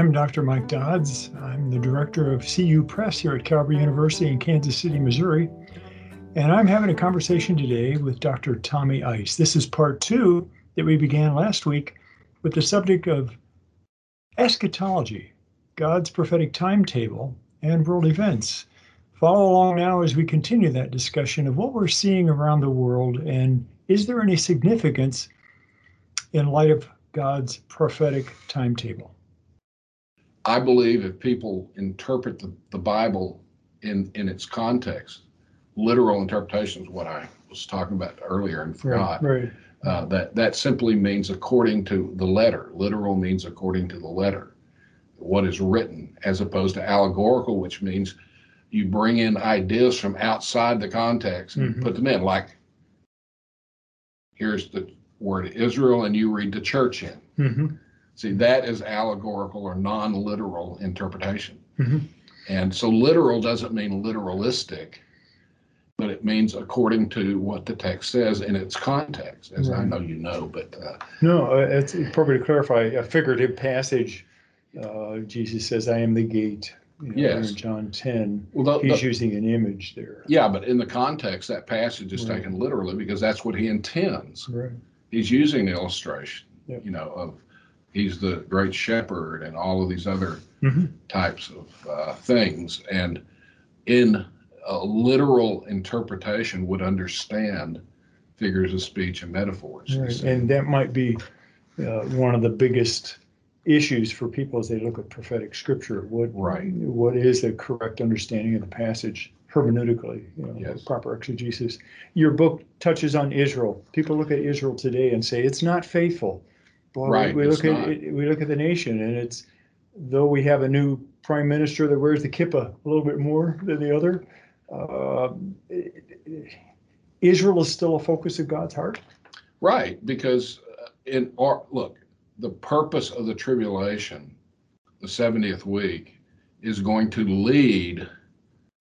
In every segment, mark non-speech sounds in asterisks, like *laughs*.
I'm Dr. Mike Dodds. I'm the director of CU Press here at Calvary University in Kansas City, Missouri. And I'm having a conversation today with Dr. Tommy Ice. This is part two that we began last week with the subject of eschatology, God's prophetic timetable, and world events. Follow along now as we continue that discussion of what we're seeing around the world and is there any significance in light of God's prophetic timetable? I believe if people interpret the, the Bible in, in its context, literal interpretation is what I was talking about earlier and forgot. Right. right. Uh, that that simply means according to the letter. Literal means according to the letter, what is written, as opposed to allegorical, which means you bring in ideas from outside the context and Mhm. put them in. Like, here's the word Israel, and you read the church in. hmm See, that is allegorical or non-literal interpretation. Mhm. And so literal doesn't mean literalistic, but it means according to what the text says in its context, as I know you know, but uh, No, uh, it's appropriate to clarify a figurative passage. Uh, Jesus says, I am the gate. You know, Yes. John 10, well, the- he's the- using an image there. yeah, but in the context, that passage is Right. taken literally because that's what he intends. Right. He's using the illustration, Yep. you know, of he's the great shepherd and all of these other Mhm. types of uh, things. And in a literal interpretation, would understand figures of speech and metaphors. Right. And that might be uh, one of the biggest issues for people as they look at prophetic scripture. What, Right. what is the correct understanding of the passage hermeneutically, you know, Yes. proper exegesis? Your book touches on Israel. People look at Israel today and say it's not faithful. Well, Right, we it's look not. at it, we look at the nation and it's though we have a new prime minister that wears the kippah a little bit more than the other. Uh, Israel is still a focus of God's heart. Right, because uh, in our look, the purpose of the tribulation, the 70th week, is going to lead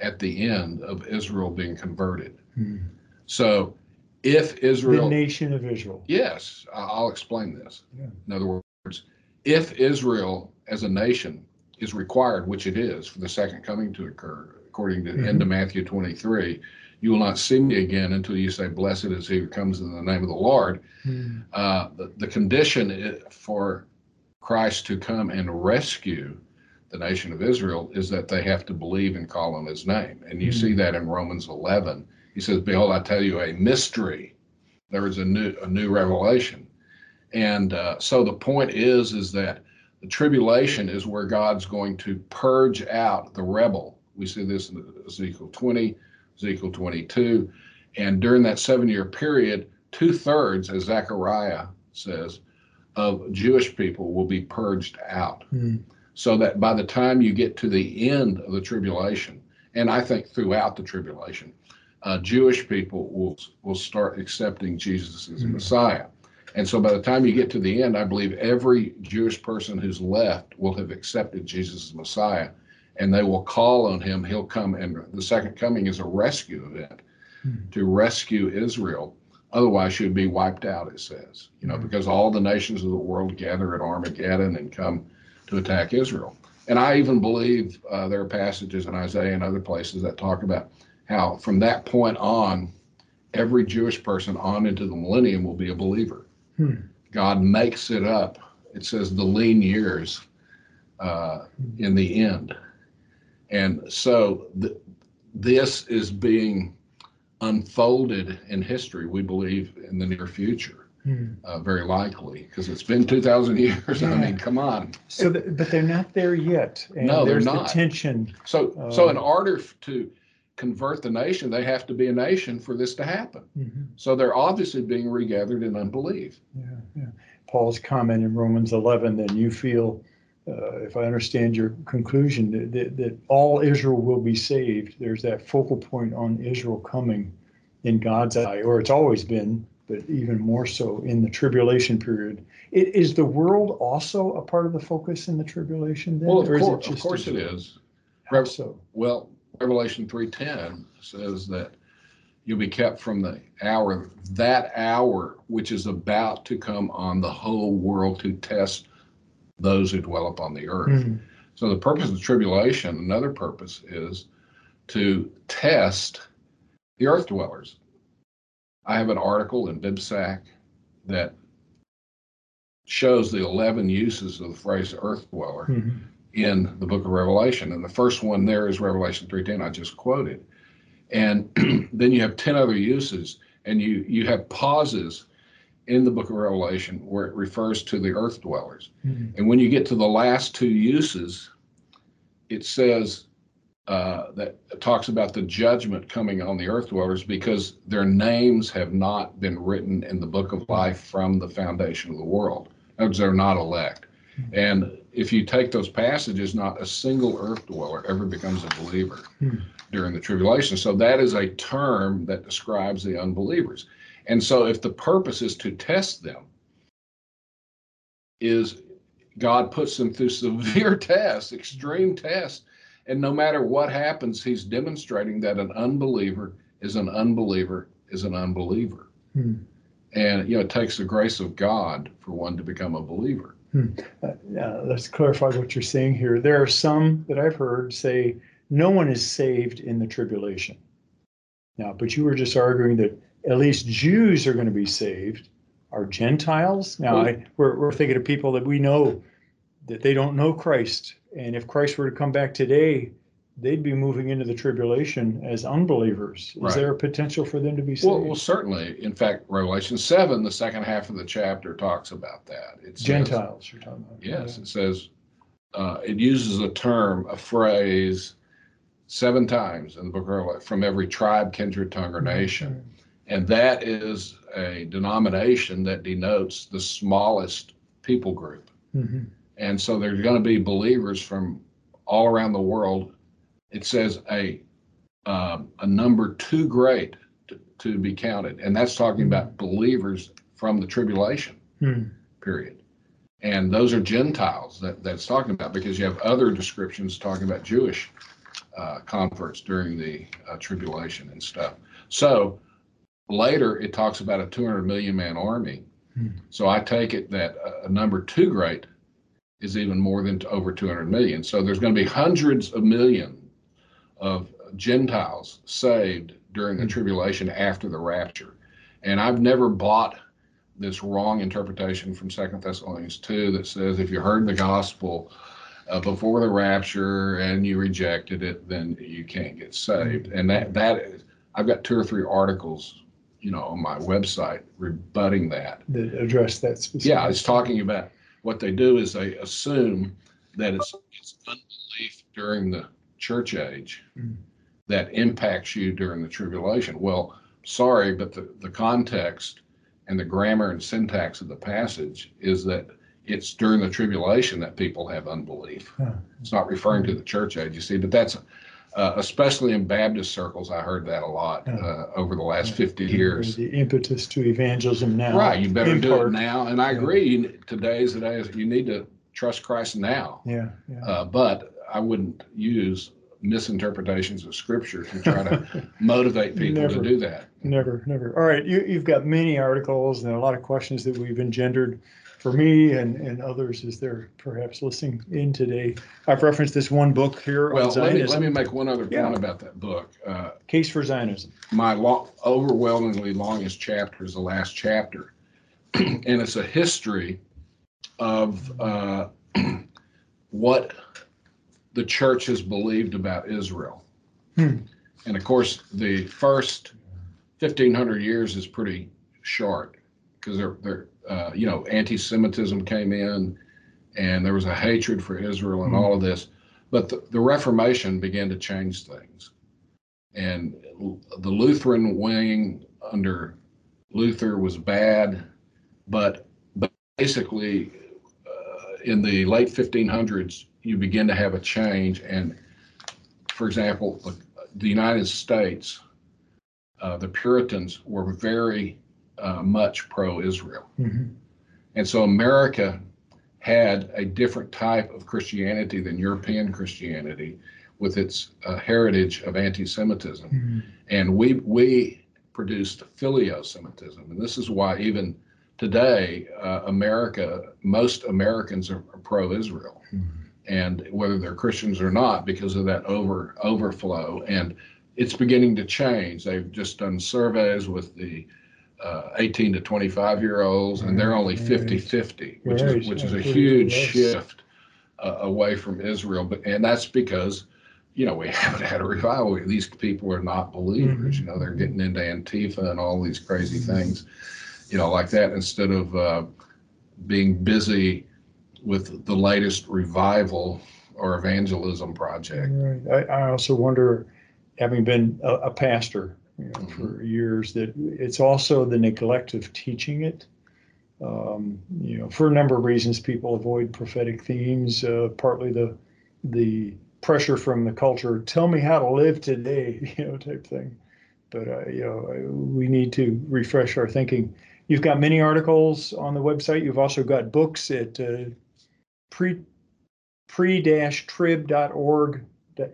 at the end of Israel being converted. So if Israel. The nation of Israel. Yes, I'll explain this. Yeah. In other words, if Israel as a nation is required, which it is, for the second coming to occur, according to the end of Matthew 23, you will not see me again until you say, Blessed is he who comes in the name of the Lord. Hmm. Uh, the, the condition for Christ to come and rescue the nation of Israel is that they have to believe and call on his name. And you Mhm. see that in Romans 11. He says, Behold, I tell you a mystery. There is a new, a new revelation. And uh, so the point is, is that the tribulation is where God's going to purge out the rebel. We see this in Ezekiel 20, Ezekiel 22. And during that seven year period, two thirds, as Zechariah says, of Jewish people will be purged out. Hmm. So that by the time you get to the end of the tribulation, and I think throughout the tribulation, uh, Jewish people will will start accepting Jesus as Mhm. Messiah. And so by the time you get to the end, I believe every Jewish person who's left will have accepted Jesus as Messiah and they will call on him. He'll come and the second coming is a rescue event Hmm. to rescue Israel. Otherwise, she'd be wiped out, it says, you know, Hmm. because all the nations of the world gather at Armageddon and come to attack Israel. And I even believe uh, there are passages in Isaiah and other places that talk about how from that point on, every Jewish person on into the millennium will be a believer. Hmm. God makes it up. It says the lean years uh, in the end. And so th- this is being unfolded in history, we believe, in the near future, Hmm. uh, very likely, because it's been 2,000 *laughs* years. I mean, come on. So, th- but they're not there yet. And No, they're there's not. the tension. So, so in Um, order f- to convert the nation, they have to be a nation for this to happen. Mhm. So they're obviously being regathered in unbelief. Yeah, yeah. Paul's comment in Romans 11, then you feel, uh, if I understand your conclusion, that, that, that all Israel will be saved. There's that focal point on Israel coming in God's eye, or it's always been, but even more so in the tribulation period. I- Is the world also a part of the focus in the tribulation then? Well, of or is it course, of course it Israel? How so? Well, Revelation 3:10 says that you'll be kept from the hour, that hour which is about to come on the whole world to test those who dwell upon the earth. Mhm. So the purpose of the tribulation, another purpose is to test the earth dwellers. I have an article in BibSac that shows the 11 uses of the phrase earth dweller Mhm. In the book of Revelation. And the first one there is Revelation 3:10 I just quoted. And *clears throat* then you have 10 other uses and you you have pauses in the book of Revelation where it refers to the earth dwellers. Mhm. And when you get to the last two uses, it says uh, that talks about the judgment coming on the earth dwellers because their names have not been written in the book of life from the foundation of the world. In other words, they're not elect. And if you take those passages, not a single earth dweller ever becomes a believer Hmm. during the tribulation. So that is a term that describes the unbelievers. And so if the purpose is to test them, is God puts them through severe *laughs* tests, extreme tests, and no matter what happens, he's demonstrating that an unbeliever is an unbeliever is an unbeliever. Hmm. And you know, it takes the grace of God for one to become a believer. Uh, yeah, let's clarify what you're saying here. There are some that I've heard say no one is saved in the tribulation. Now, but you were just arguing that at least Jews are going to be saved. Are Gentiles? Now, I, we're, we're thinking of people that we know that they don't know Christ. And if Christ were to come back today, they'd be moving into the tribulation as unbelievers. Is Right. there a potential for them to be saved? Well, well, certainly. In fact, Revelation 7, the second half of the chapter, talks about that. It says- Gentiles, you're talking about. Yes, it says, uh, it uses a term, a phrase, seven times in the book of Revelation, from every tribe, kindred, tongue, or nation. And that is a denomination that denotes the smallest people group. Mhm. And so there's going to be believers from all around the world. It says a um, a number too great to, to be counted, and that's talking about believers from the tribulation Hmm. period. And those are Gentiles that that's talking about because you have other descriptions talking about Jewish uh, converts during the uh, tribulation and stuff. So later it talks about a 200 million man army. Hmm. So I take it that a, a number too great is even more than over 200 million. So there's going to be hundreds of million of Gentiles saved during the Hmm. tribulation after the rapture. And I've never bought this wrong interpretation from Second Thessalonians 2 that says if you heard the gospel uh, before the rapture and you rejected it, then you can't get saved. And that that is, I've got two or three articles, you know, on my website rebutting that. That address that specific. Yeah, it's talking about what they do is they assume that it's, it's unbelief during the church age Mm. that impacts you during the tribulation. Well, sorry, but the, the context and the grammar and syntax of the passage is that it's during the tribulation that people have unbelief. Huh. It's not referring to the church age, you see, but that's uh, especially in Baptist circles, I heard that a lot uh, over the last Yeah. 50 years. The impetus to evangelism now. Right, you better do part. it now. And I Yeah. agree, today's the day, you need to trust Christ now. Yeah, yeah. Uh, but I wouldn't use misinterpretations of scripture to try to *laughs* motivate people Never. to do that. Never, never. All right, you, you've got many articles and a lot of questions that we've engendered for me and, and others as they're perhaps listening in today. I've referenced this one book here Well, let me, let me make one other Yeah. point about that book. Uh, Case for Zionism. my lo- overwhelmingly longest chapter is the last chapter, *clears throat* and it's a history of uh, *clears throat* what the church has believed about Israel. Hmm. And of course, the first 1500 years is pretty short because they're, they're uh, you know, anti Semitism came in and there was a hatred for Israel and Hmm. all of this. But the, the Reformation began to change things. And the Lutheran wing under Luther was bad, but, but basically, in the late 1500s, you begin to have a change. And for example, the, the United States, uh, the Puritans were very uh, much pro Israel. Mhm. And so America had a different type of Christianity than European Christianity with its uh, heritage of anti-Semitism. Mhm. And we, we produced philo-Semitism. And this is why even today, uh, America, most Americans are, are pro-Israel, and whether they're Christians or not, because of that over overflow, and it's beginning to change. They've just done surveys with the uh, 18 to 25 year olds, and they're only Right. 50 50, which is which is a huge shift uh, away from Israel. But and that's because you know we *laughs* haven't had a revival. These people are not believers. Mhm. You know they're getting into Antifa and all these crazy things, you know, like that instead of uh, being busy with the latest revival or evangelism project. Right. I, I also wonder, having been a, a pastor you know, Mhm. for years, that it's also the neglect of teaching it. Um, you know, for a number of reasons, people avoid prophetic themes. Uh, partly the the pressure from the culture. Tell me how to live today, *laughs* you know, type thing. But uh, you know, we need to refresh our thinking. You've got many articles on the website. You've also got books at uh, pre pre-trib.org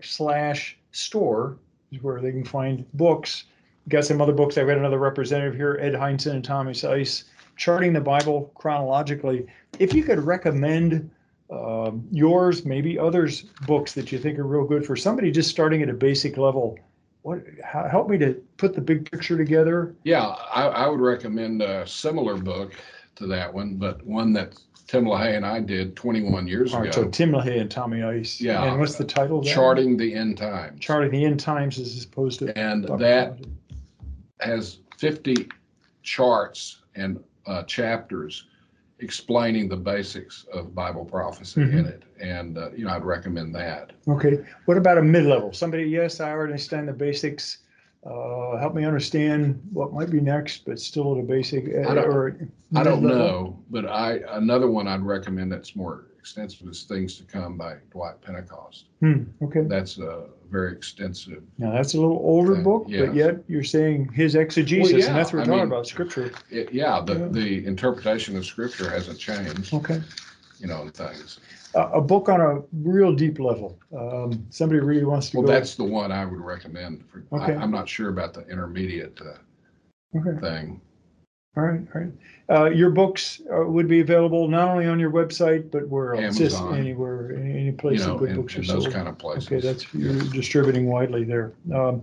slash store is where they can find books. Got some other books. I've got another representative here, Ed Hindson and Thomas Ice, charting the Bible chronologically. If you could recommend um, yours, maybe others' books that you think are real good for somebody just starting at a basic level, what how, help me to put the big picture together. Yeah, I, I would recommend a similar book to that one, but one that Tim LaHaye and I did 21 years All right, ago. so Tim LaHaye and Tommy Ice. Yeah. And what's the title? that? Charting the End Times. Charting the end times as opposed to. And that has 50 charts and uh, chapters explaining the basics of Bible prophecy in Mhm. it. And, uh, you know, I'd recommend that. Okay, what about a mid-level? Somebody, yes, I already understand the basics. Uh, help me understand what might be next, but still at a basic. uh, I don't- or I don't know, but I, another one I'd recommend that's more extensive is Things to Come by Dwight Pentecost. Hmm, okay, That's a very extensive, now that's a little older book, yeah. but yet you're saying his exegesis, yeah, and that's what we're talking mean- about, scripture. it- yeah, the, Yeah. the interpretation of scripture hasn't changed, Okay, you know, and things. a, a book on a real deep level. Um, somebody really wants to Well, go. that's the one I would recommend. For, I, Okay. I'm not sure about the intermediate uh, Okay, thing. All right, all right. Uh, your books uh, would be available not only on your website, but where else? Just Amazon. Anywhere, any, any You place that know, good in, books are in those sold. kind of places. Okay, that's, you're Yes. distributing widely there. Um,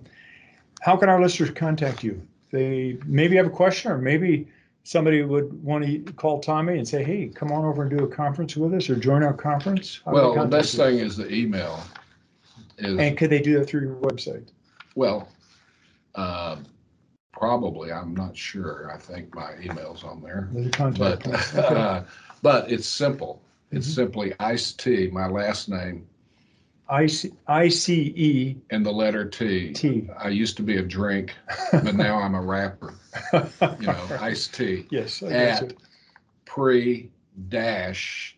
How can our listeners contact you? They maybe have a question, or maybe somebody would want to call Tommy and say, hey, come on over and do a conference with us, or join our conference? How do they Well, the contact best you? thing is the email. Is And could they do that through your website? well, uh, probably. I'm not sure. I think my email's on there, There's a contact. but *laughs* uh, but it's simple. It's Mhm. simply Ice T, my last name, I C, I C E and the letter T. T. I used to be a drink, but now I'm a rapper. You know, *laughs* Ice T. Yes, I At pre dash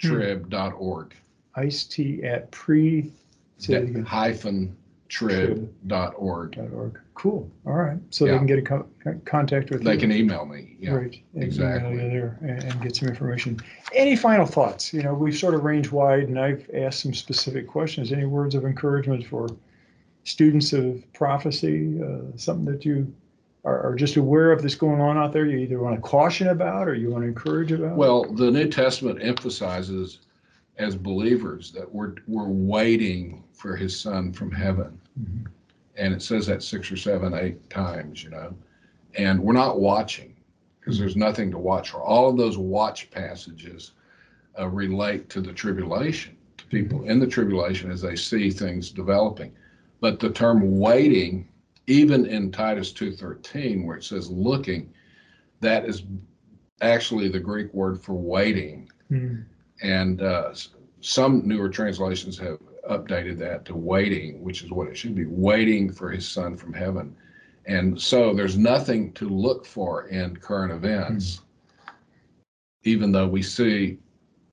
trib.org. Ice T at pre, say it again. hyphen trib.org. dot org. Cool, all right. So they Yeah. can get in co- contact with you. They can email me. Yeah. Right. and email exactly. you there and, and get some information. Any final thoughts? You know, we've sort of ranged wide and I've asked some specific questions. Any words of encouragement for students of prophecy? Uh, something that you are, are just aware of that's going on out there you either want to caution about or you want to encourage about? Well, the New Testament emphasizes as believers that we're we're waiting for his son from heaven. Mhm. And it says that six or seven, eight times, you know. And we're not watching because there's nothing to watch for. All of those watch passages uh, relate to the tribulation, to people in the tribulation as they see things developing. But the term waiting, even in Titus 2:13 where it says looking, that is actually the Greek word for waiting. Hmm. And uh, some newer translations have updated that to waiting, which is what it should be waiting for his son from heaven. And so there's nothing to look for in current events, even though we see,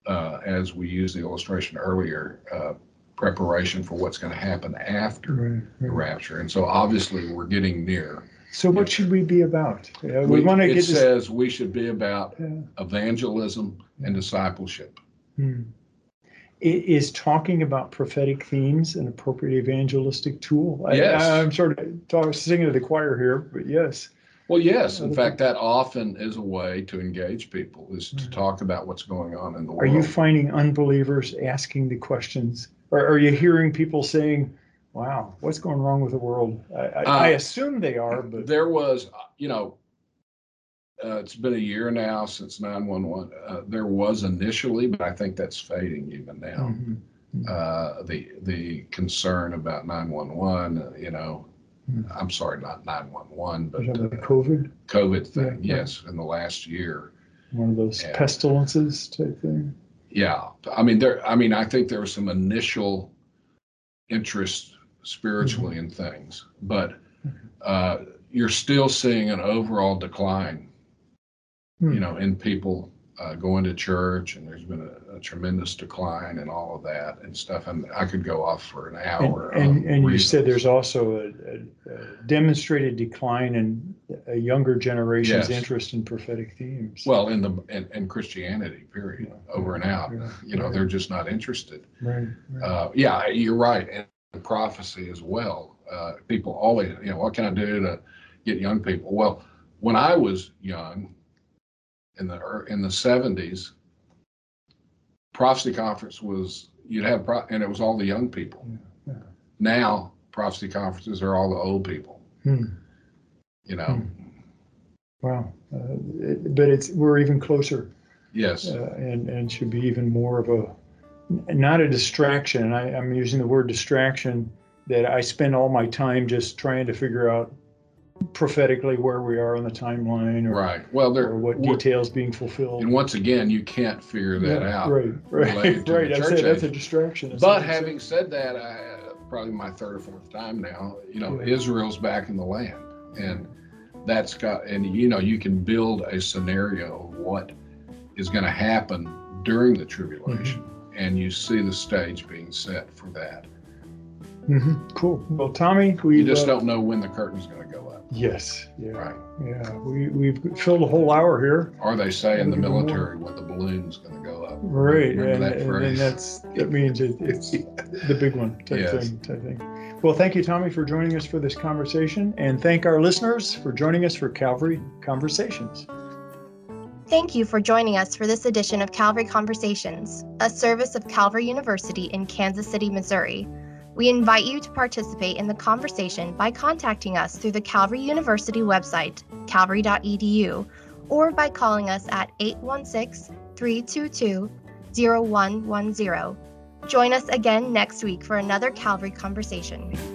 uh, as we used the illustration earlier, uh, preparation for what's going to happen after Right, the rapture. And so obviously we're getting near. So what should we be about? Uh, we want to it get this. says we should be about Yeah. evangelism and discipleship. Hmm. I- Is talking about prophetic themes an appropriate evangelistic tool? I- Yes. I'm sort of talk- singing to the choir here, but yes. Well, yes. In fact, that often is a way to engage people is to Mhm. talk about what's going on in the world. Are you finding unbelievers asking the questions? Or are you hearing people saying, wow, what's going wrong with the world? I, I, I Uh, assume they are, but there was, you know, uh, it's been a year now since 911. Uh, there was initially, but I think that's fading even now. Mhm. Uh, the the concern about 911, uh, you know, Hmm. I'm sorry, not 911, You're but COVID, COVID thing. Yeah, yes, in the last year. one of those Yeah. pestilences type thing. Yeah, I mean there. I mean, I think there was some initial interest spiritually in things, but uh, you're still seeing an overall decline. Hmm. You know, in people uh, going to church, and there's been a, a tremendous decline in all of that and stuff. And I could go off for an hour. and, on and you said there's also a, a, a demonstrated decline in a younger generation's Yes. interest in prophetic themes. well in the in, in Christianity, period, Yeah. over and out. Yeah. You know, they're just not interested. right, right. Uh, yeah, you're right, and prophecy as well. Uh, people always, you know, what can I do to get young people? Well, when I was young, in the in the '70s, prophecy conference was you'd have pro- and it was all the young people. Yeah, yeah. Now prophecy conferences are all the old people. Hmm. You know, Hmm. Wow, uh, it, but it's we're even closer. yes, uh, and and should be even more of a not a distraction. I, I'm using the word distraction that I spend all my time just trying to figure out prophetically where we are on the timeline or, right. Well, there. or what details being fulfilled. And once again, you can't figure that Yeah, out. Right, right, *laughs* right. the That's. That's a distraction. That's But having said that, I, uh, probably my third or fourth time now, you know, Yeah. Israel's back in the land, and that's got, and you know, you can build a scenario of what is going to happen during the tribulation, Mm-hmm. and you see the stage being set for that. Mhm. Cool. Well, Tommy, we You just don't know when the curtain's going to go. Yes. Yeah. Right. Yeah. We we've filled a whole hour here. Or they say in the We can go more. military when the balloon's going to go up. Right, Remember and, that and then phrase? that's that means it, it's *laughs* the big one type Yes. thing. Type thing. Well, thank you, Tommy, for joining us for this conversation, and thank our listeners for joining us for Calvary Conversations. Thank you for joining us for this edition of Calvary Conversations, a service of Calvary University in Kansas City, Missouri. We invite you to participate in the conversation by contacting us through the Calvary University website, calvary.edu, or by calling us at 816 322 0110. Join us again next week for another Calvary Conversation.